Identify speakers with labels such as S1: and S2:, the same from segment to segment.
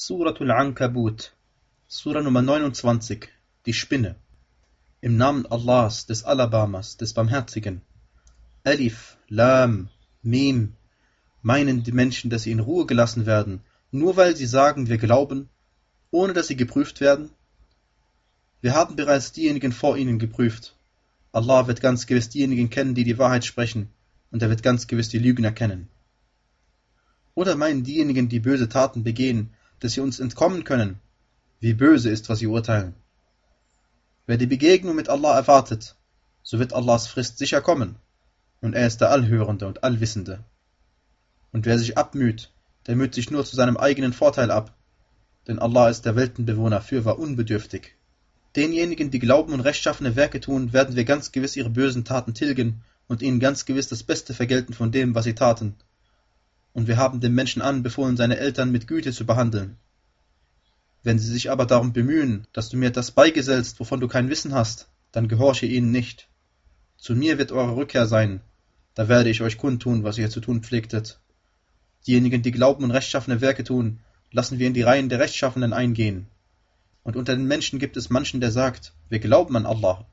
S1: Suratul Ankabut, Sura Nummer 29, die Spinne. Im Namen Allahs, des Alabamas, des Barmherzigen. Alif, Lam, Mim. Meinen die Menschen, dass sie in Ruhe gelassen werden, nur weil sie sagen, wir glauben, ohne dass sie geprüft werden? Wir haben bereits diejenigen vor ihnen geprüft. Allah wird ganz gewiss diejenigen kennen, die die Wahrheit sprechen, und er wird ganz gewiss die Lügner kennen. Oder meinen diejenigen, die böse Taten begehen, dass sie uns entkommen können? Wie böse ist, was sie urteilen. Wer die Begegnung mit Allah erwartet, so wird Allahs Frist sicher kommen, und er ist der Allhörende und Allwissende. Und wer sich abmüht, der müht sich nur zu seinem eigenen Vorteil ab, denn Allah ist der Weltenbewohner fürwahr unbedürftig. Denjenigen, die glauben und rechtschaffene Werke tun, werden wir ganz gewiss ihre bösen Taten tilgen und ihnen ganz gewiss das Beste vergelten von dem, was sie taten. Und wir haben dem Menschen anbefohlen, seine Eltern mit Güte zu behandeln. Wenn sie sich aber darum bemühen, dass du mir das beigesellst, wovon du kein Wissen hast, dann gehorche ihnen nicht. Zu mir wird eure Rückkehr sein, da werde ich euch kundtun, was ihr zu tun pflegtet. Diejenigen, die glauben und rechtschaffene Werke tun, lassen wir in die Reihen der Rechtschaffenen eingehen. Und unter den Menschen gibt es manchen, der sagt, wir glauben an Allah.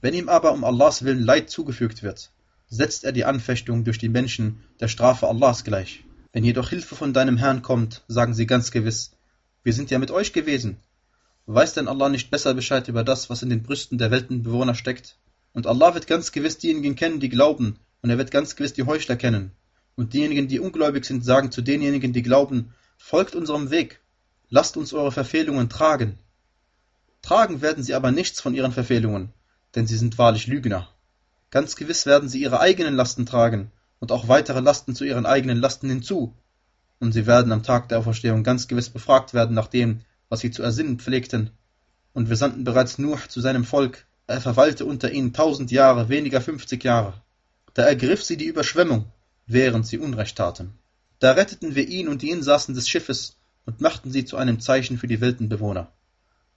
S1: Wenn ihm aber um Allahs Willen Leid zugefügt wird, setzt er die Anfechtung durch die Menschen der Strafe Allahs gleich. Wenn jedoch Hilfe von deinem Herrn kommt, sagen sie ganz gewiss, wir sind ja mit euch gewesen. Weiß denn Allah nicht besser Bescheid über das, was in den Brüsten der Weltenbewohner steckt? Und Allah wird ganz gewiss diejenigen kennen, die glauben, und er wird ganz gewiss die Heuchler kennen. Und diejenigen, die ungläubig sind, sagen zu denjenigen, die glauben, folgt unserem Weg, lasst uns eure Verfehlungen tragen. Tragen werden sie aber nichts von ihren Verfehlungen, denn sie sind wahrlich Lügner. Ganz gewiss werden sie ihre eigenen Lasten tragen und auch weitere Lasten zu ihren eigenen Lasten hinzu, und sie werden am Tag der Auferstehung ganz gewiss befragt werden nach dem, was sie zu ersinnen pflegten. Und wir sandten bereits Nuh zu seinem Volk, er verweilte unter ihnen tausend Jahre, weniger fünfzig Jahre. Da ergriff sie die Überschwemmung, während sie Unrecht taten. Da retteten wir ihn und die Insassen des Schiffes und machten sie zu einem Zeichen für die Weltenbewohner.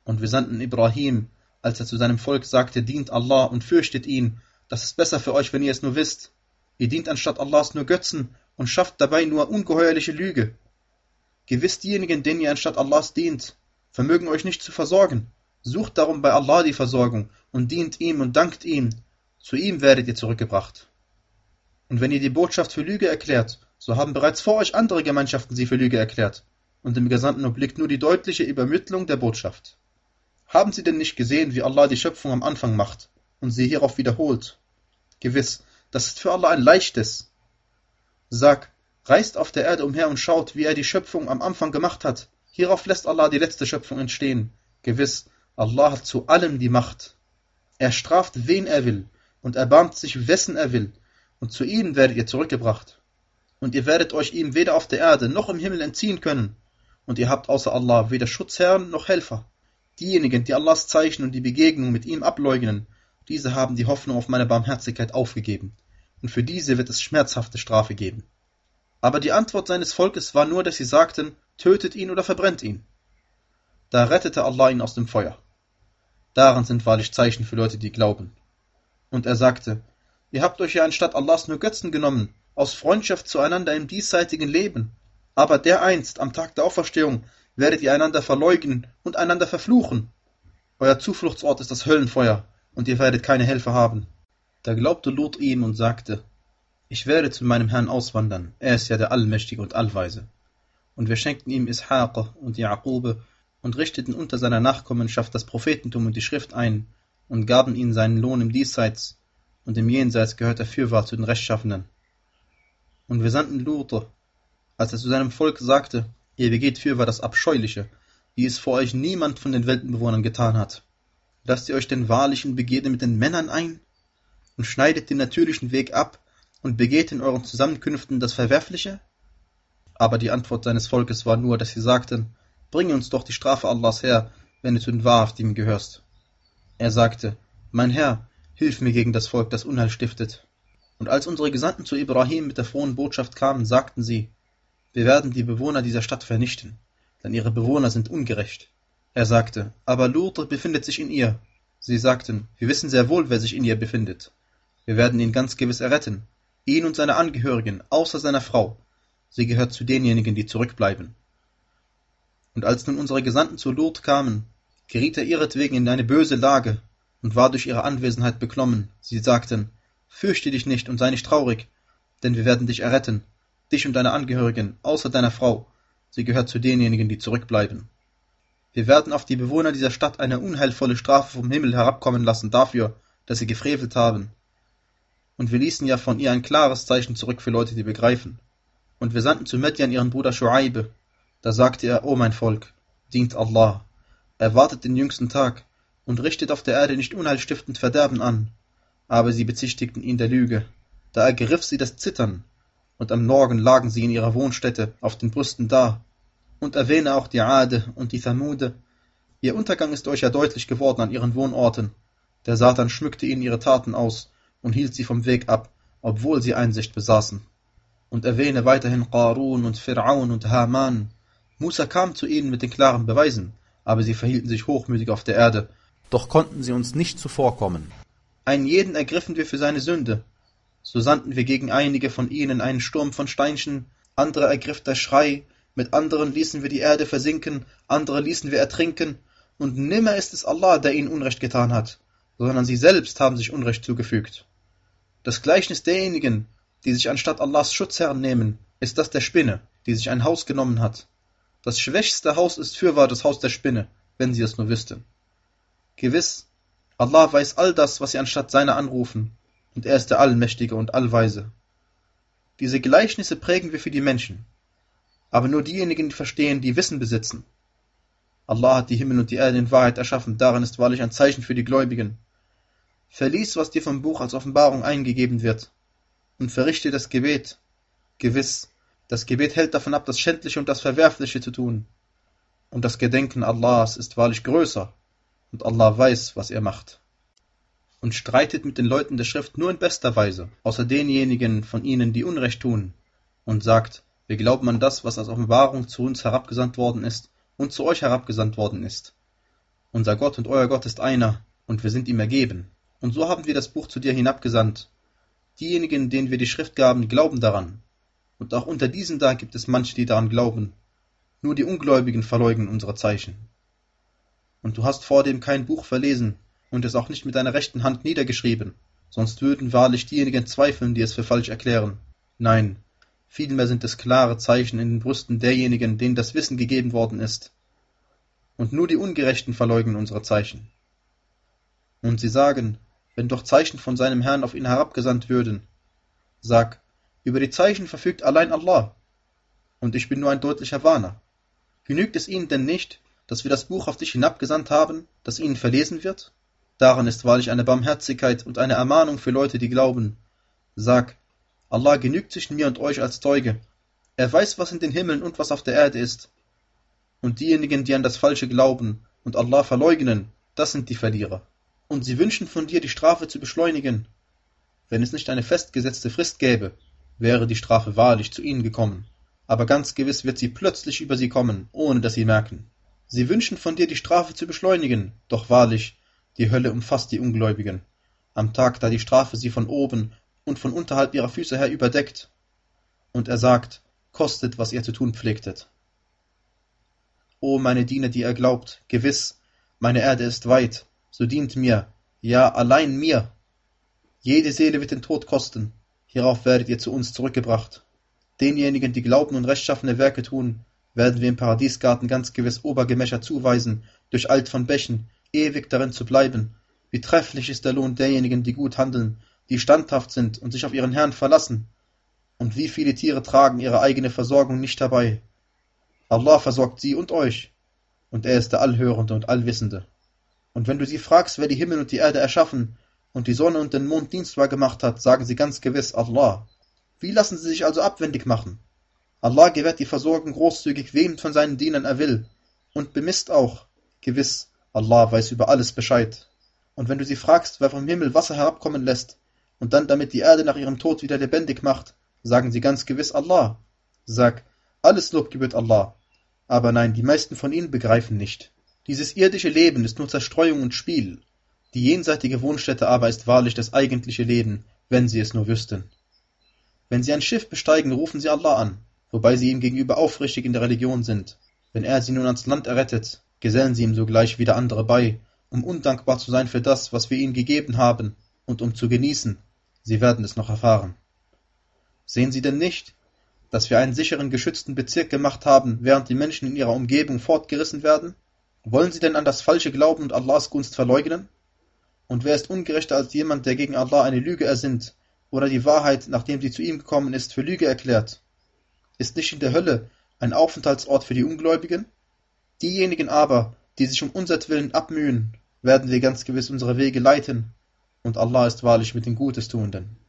S1: Und wir sandten Ibrahim, als er zu seinem Volk sagte, dient Allah und fürchtet ihn, das ist besser für euch, wenn ihr es nur wisst. Ihr dient anstatt Allahs nur Götzen und schafft dabei nur ungeheuerliche Lüge. Gewiss diejenigen, denen ihr anstatt Allahs dient, vermögen euch nicht zu versorgen. Sucht darum bei Allah die Versorgung und dient ihm und dankt ihm. Zu ihm werdet ihr zurückgebracht. Und wenn ihr die Botschaft für Lüge erklärt, so haben bereits vor euch andere Gemeinschaften sie für Lüge erklärt, und dem Gesandten obliegt nur die deutliche Übermittlung der Botschaft. Haben sie denn nicht gesehen, wie Allah die Schöpfung am Anfang macht und sie hierauf wiederholt? Gewiss, das ist für Allah ein leichtes, Sag, reist auf der Erde umher und schaut, wie er die Schöpfung am Anfang gemacht hat. Hierauf lässt Allah die letzte Schöpfung entstehen. Gewiss, Allah hat zu allem die Macht. Er straft, wen er will, und erbarmt sich, wessen er will, und zu ihm werdet ihr zurückgebracht. Und ihr werdet euch ihm weder auf der Erde noch im Himmel entziehen können, und ihr habt außer Allah weder Schutzherrn noch Helfer. Diejenigen, die Allahs Zeichen und die Begegnung mit ihm ableugnen, diese haben die Hoffnung auf meine Barmherzigkeit aufgegeben und für diese wird es schmerzhafte Strafe geben. Aber die Antwort seines Volkes war nur, dass sie sagten, tötet ihn oder verbrennt ihn. Da rettete Allah ihn aus dem Feuer. Daran sind wahrlich Zeichen für Leute, die glauben. Und er sagte, ihr habt euch ja anstatt Allahs nur Götzen genommen, aus Freundschaft zueinander im diesseitigen Leben. Aber dereinst, am Tag der Auferstehung, werdet ihr einander verleugnen und einander verfluchen. Euer Zufluchtsort ist das Höllenfeuer, und ihr werdet keine Helfer haben. Da glaubte Lot ihm und sagte, ich werde zu meinem Herrn auswandern, er ist ja der Allmächtige und Allweise. Und wir schenkten ihm Ishaq und Jaqube und richteten unter seiner Nachkommenschaft das Prophetentum und die Schrift ein und gaben ihm seinen Lohn im Diesseits und im Jenseits gehört er fürwahr zu den Rechtschaffenen. Und wir sandten Lot, als er zu seinem Volk sagte, ihr begeht fürwahr das Abscheuliche, wie es vor euch niemand von den Weltenbewohnern getan hat. Lasst ihr euch denn wahrlich in Begehren mit den Männern ein? und schneidet den natürlichen Weg ab und begeht in euren Zusammenkünften das Verwerfliche? Aber die Antwort seines Volkes war nur, dass sie sagten, bringe uns doch die Strafe Allahs her, wenn du zu den Wahrhaftigen gehörst. Er sagte, mein Herr, hilf mir gegen das Volk, das Unheil stiftet. Und als unsere Gesandten zu Ibrahim mit der frohen Botschaft kamen, sagten sie, wir werden die Bewohner dieser Stadt vernichten, denn ihre Bewohner sind ungerecht. Er sagte, aber Lut befindet sich in ihr. Sie sagten, wir wissen sehr wohl, wer sich in ihr befindet. Wir werden ihn ganz gewiss erretten, ihn und seine Angehörigen, außer seiner Frau. Sie gehört zu denjenigen, die zurückbleiben. Und als nun unsere Gesandten zu Lot kamen, geriet er ihretwegen in eine böse Lage und war durch ihre Anwesenheit beklommen. Sie sagten, Fürchte dich nicht und sei nicht traurig, denn wir werden dich erretten, dich und deine Angehörigen, außer deiner Frau. Sie gehört zu denjenigen, die zurückbleiben. Wir werden auf die Bewohner dieser Stadt eine unheilvolle Strafe vom Himmel herabkommen lassen dafür, dass sie gefrevelt haben. Und wir ließen ja von ihr ein klares Zeichen zurück für Leute, die begreifen. Und wir sandten zu Medjan ihren Bruder Schuaibe. Da sagte er, O mein Volk, dient Allah, erwartet den jüngsten Tag und richtet auf der Erde nicht unheilstiftend Verderben an. Aber sie bezichtigten ihn der Lüge. Da ergriff sie das Zittern, und am Morgen lagen sie in ihrer Wohnstätte auf den Brüsten da. Und erwähne auch die Ade und die Thamude. Ihr Untergang ist euch ja deutlich geworden an ihren Wohnorten. Der Satan schmückte ihnen ihre Taten aus und hielt sie vom Weg ab, obwohl sie Einsicht besaßen. Und erwähne weiterhin Qarun und Fir'aun und Haman. Musa kam zu ihnen mit den klaren Beweisen, aber sie verhielten sich hochmütig auf der Erde, doch konnten sie uns nicht zuvorkommen. Einen jeden ergriffen wir für seine Sünde. So sandten wir gegen einige von ihnen einen Sturm von Steinchen, andere ergriff der Schrei, mit anderen ließen wir die Erde versinken, andere ließen wir ertrinken, und nimmer ist es Allah, der ihnen Unrecht getan hat, sondern sie selbst haben sich Unrecht zugefügt. Das Gleichnis derjenigen, die sich anstatt Allahs Schutzherren nehmen, ist das der Spinne, die sich ein Haus genommen hat. Das schwächste Haus ist fürwahr das Haus der Spinne, wenn sie es nur wüssten. Gewiss, Allah weiß all das, was sie anstatt seiner anrufen, und er ist der Allmächtige und Allweise. Diese Gleichnisse prägen wir für die Menschen, aber nur diejenigen, die verstehen, die Wissen besitzen. Allah hat die Himmel und die Erde in Wahrheit erschaffen, darin ist wahrlich ein Zeichen für die Gläubigen. Verlies, was dir vom Buch als Offenbarung eingegeben wird, und verrichte das Gebet. Gewiss, das Gebet hält davon ab, das Schändliche und das Verwerfliche zu tun. Und das Gedenken Allahs ist wahrlich größer und Allah weiß, was er macht. Und streitet mit den Leuten der Schrift nur in bester Weise, außer denjenigen von ihnen, die Unrecht tun, und sagt, wir glauben an das, was als Offenbarung zu uns herabgesandt worden ist und zu euch herabgesandt worden ist. Unser Gott und euer Gott ist einer, und wir sind ihm ergeben. Und so haben wir das Buch zu dir hinabgesandt. Diejenigen, denen wir die Schrift gaben, glauben daran. Und auch unter diesen da gibt es manche, die daran glauben. Nur die Ungläubigen verleugnen unsere Zeichen und du hast vordem kein Buch verlesen und es auch nicht mit deiner rechten Hand niedergeschrieben, sonst würden wahrlich diejenigen zweifeln, die es für falsch erklären. Nein, vielmehr sind es klare Zeichen in den Brüsten derjenigen, denen das Wissen gegeben worden ist. Und nur die Ungerechten verleugnen unsere Zeichen. Und sie sagen, wenn doch Zeichen von seinem Herrn auf ihn herabgesandt würden. Sag, über die Zeichen verfügt allein Allah, und ich bin nur ein deutlicher Warner. Genügt es ihnen denn nicht, dass wir das Buch auf dich hinabgesandt haben, das ihnen verlesen wird? Daran ist wahrlich eine Barmherzigkeit und eine Ermahnung für Leute, die glauben. Sag, Allah genügt sich mir und euch als Zeuge. Er weiß, was in den Himmeln und was auf der Erde ist. Und diejenigen, die an das Falsche glauben und Allah verleugnen, das sind die Verlierer. Und sie wünschen von dir, die Strafe zu beschleunigen. Wenn es nicht eine festgesetzte Frist gäbe, wäre die Strafe wahrlich zu ihnen gekommen. Aber ganz gewiss wird sie plötzlich über sie kommen, ohne dass sie merken. Sie wünschen von dir die Strafe zu beschleunigen, doch wahrlich, die Hölle umfasst die Ungläubigen, am Tag, da die Strafe sie von oben und von unterhalb ihrer Füße her überdeckt. Und er sagt, kostet, was ihr zu tun pflegtet. O meine Diener, die ihr glaubt, gewiss, meine Erde ist weit, so dient mir, ja allein mir. Jede Seele wird den Tod kosten, hierauf werdet ihr zu uns zurückgebracht. Denjenigen, die glauben und rechtschaffene Werke tun, werden wir im Paradiesgarten ganz gewiss Obergemächer zuweisen, durcheilt von Bächen, ewig darin zu bleiben. Wie trefflich ist der Lohn derjenigen, die gut handeln, die standhaft sind und sich auf ihren Herrn verlassen. Und wie viele Tiere tragen ihre eigene Versorgung nicht herbei. Allah versorgt sie und euch, und er ist der Allhörende und Allwissende. Und wenn du sie fragst, wer die Himmel und die Erde erschaffen und die Sonne und den Mond dienstbar gemacht hat, sagen sie ganz gewiss Allah. Wie lassen sie sich also abwendig machen? Allah gewährt die Versorgung großzügig, wem von seinen Dienern er will, und bemisst auch. Gewiss, Allah weiß über alles Bescheid. Und wenn du sie fragst, wer vom Himmel Wasser herabkommen lässt und dann damit die Erde nach ihrem Tod wieder lebendig macht, sagen sie ganz gewiss Allah. Sag, alles Lob gebührt Allah. Aber nein, die meisten von ihnen begreifen nicht. Dieses irdische Leben ist nur Zerstreuung und Spiel. Die jenseitige Wohnstätte aber ist wahrlich das eigentliche Leben, wenn sie es nur wüssten. Wenn sie ein Schiff besteigen, rufen sie Allah an wobei sie ihm gegenüber aufrichtig in der Religion sind. Wenn er sie nun ans Land errettet, gesellen sie ihm sogleich wieder andere bei, um undankbar zu sein für das, was wir ihnen gegeben haben, und um zu genießen. Sie werden es noch erfahren. Sehen Sie denn nicht, dass wir einen sicheren, geschützten Bezirk gemacht haben, während die Menschen in ihrer Umgebung fortgerissen werden? Wollen Sie denn an das Falsche glauben und Allahs Gunst verleugnen? Und wer ist ungerechter als jemand, der gegen Allah eine Lüge ersinnt oder die Wahrheit, nachdem sie zu ihm gekommen ist, für Lüge erklärt? Ist nicht in der Hölle ein Aufenthaltsort für die Ungläubigen? Diejenigen aber, die sich um unsertwillen abmühen, werden wir ganz gewiss unsere Wege leiten, und Allah ist wahrlich mit den Gutestuenden.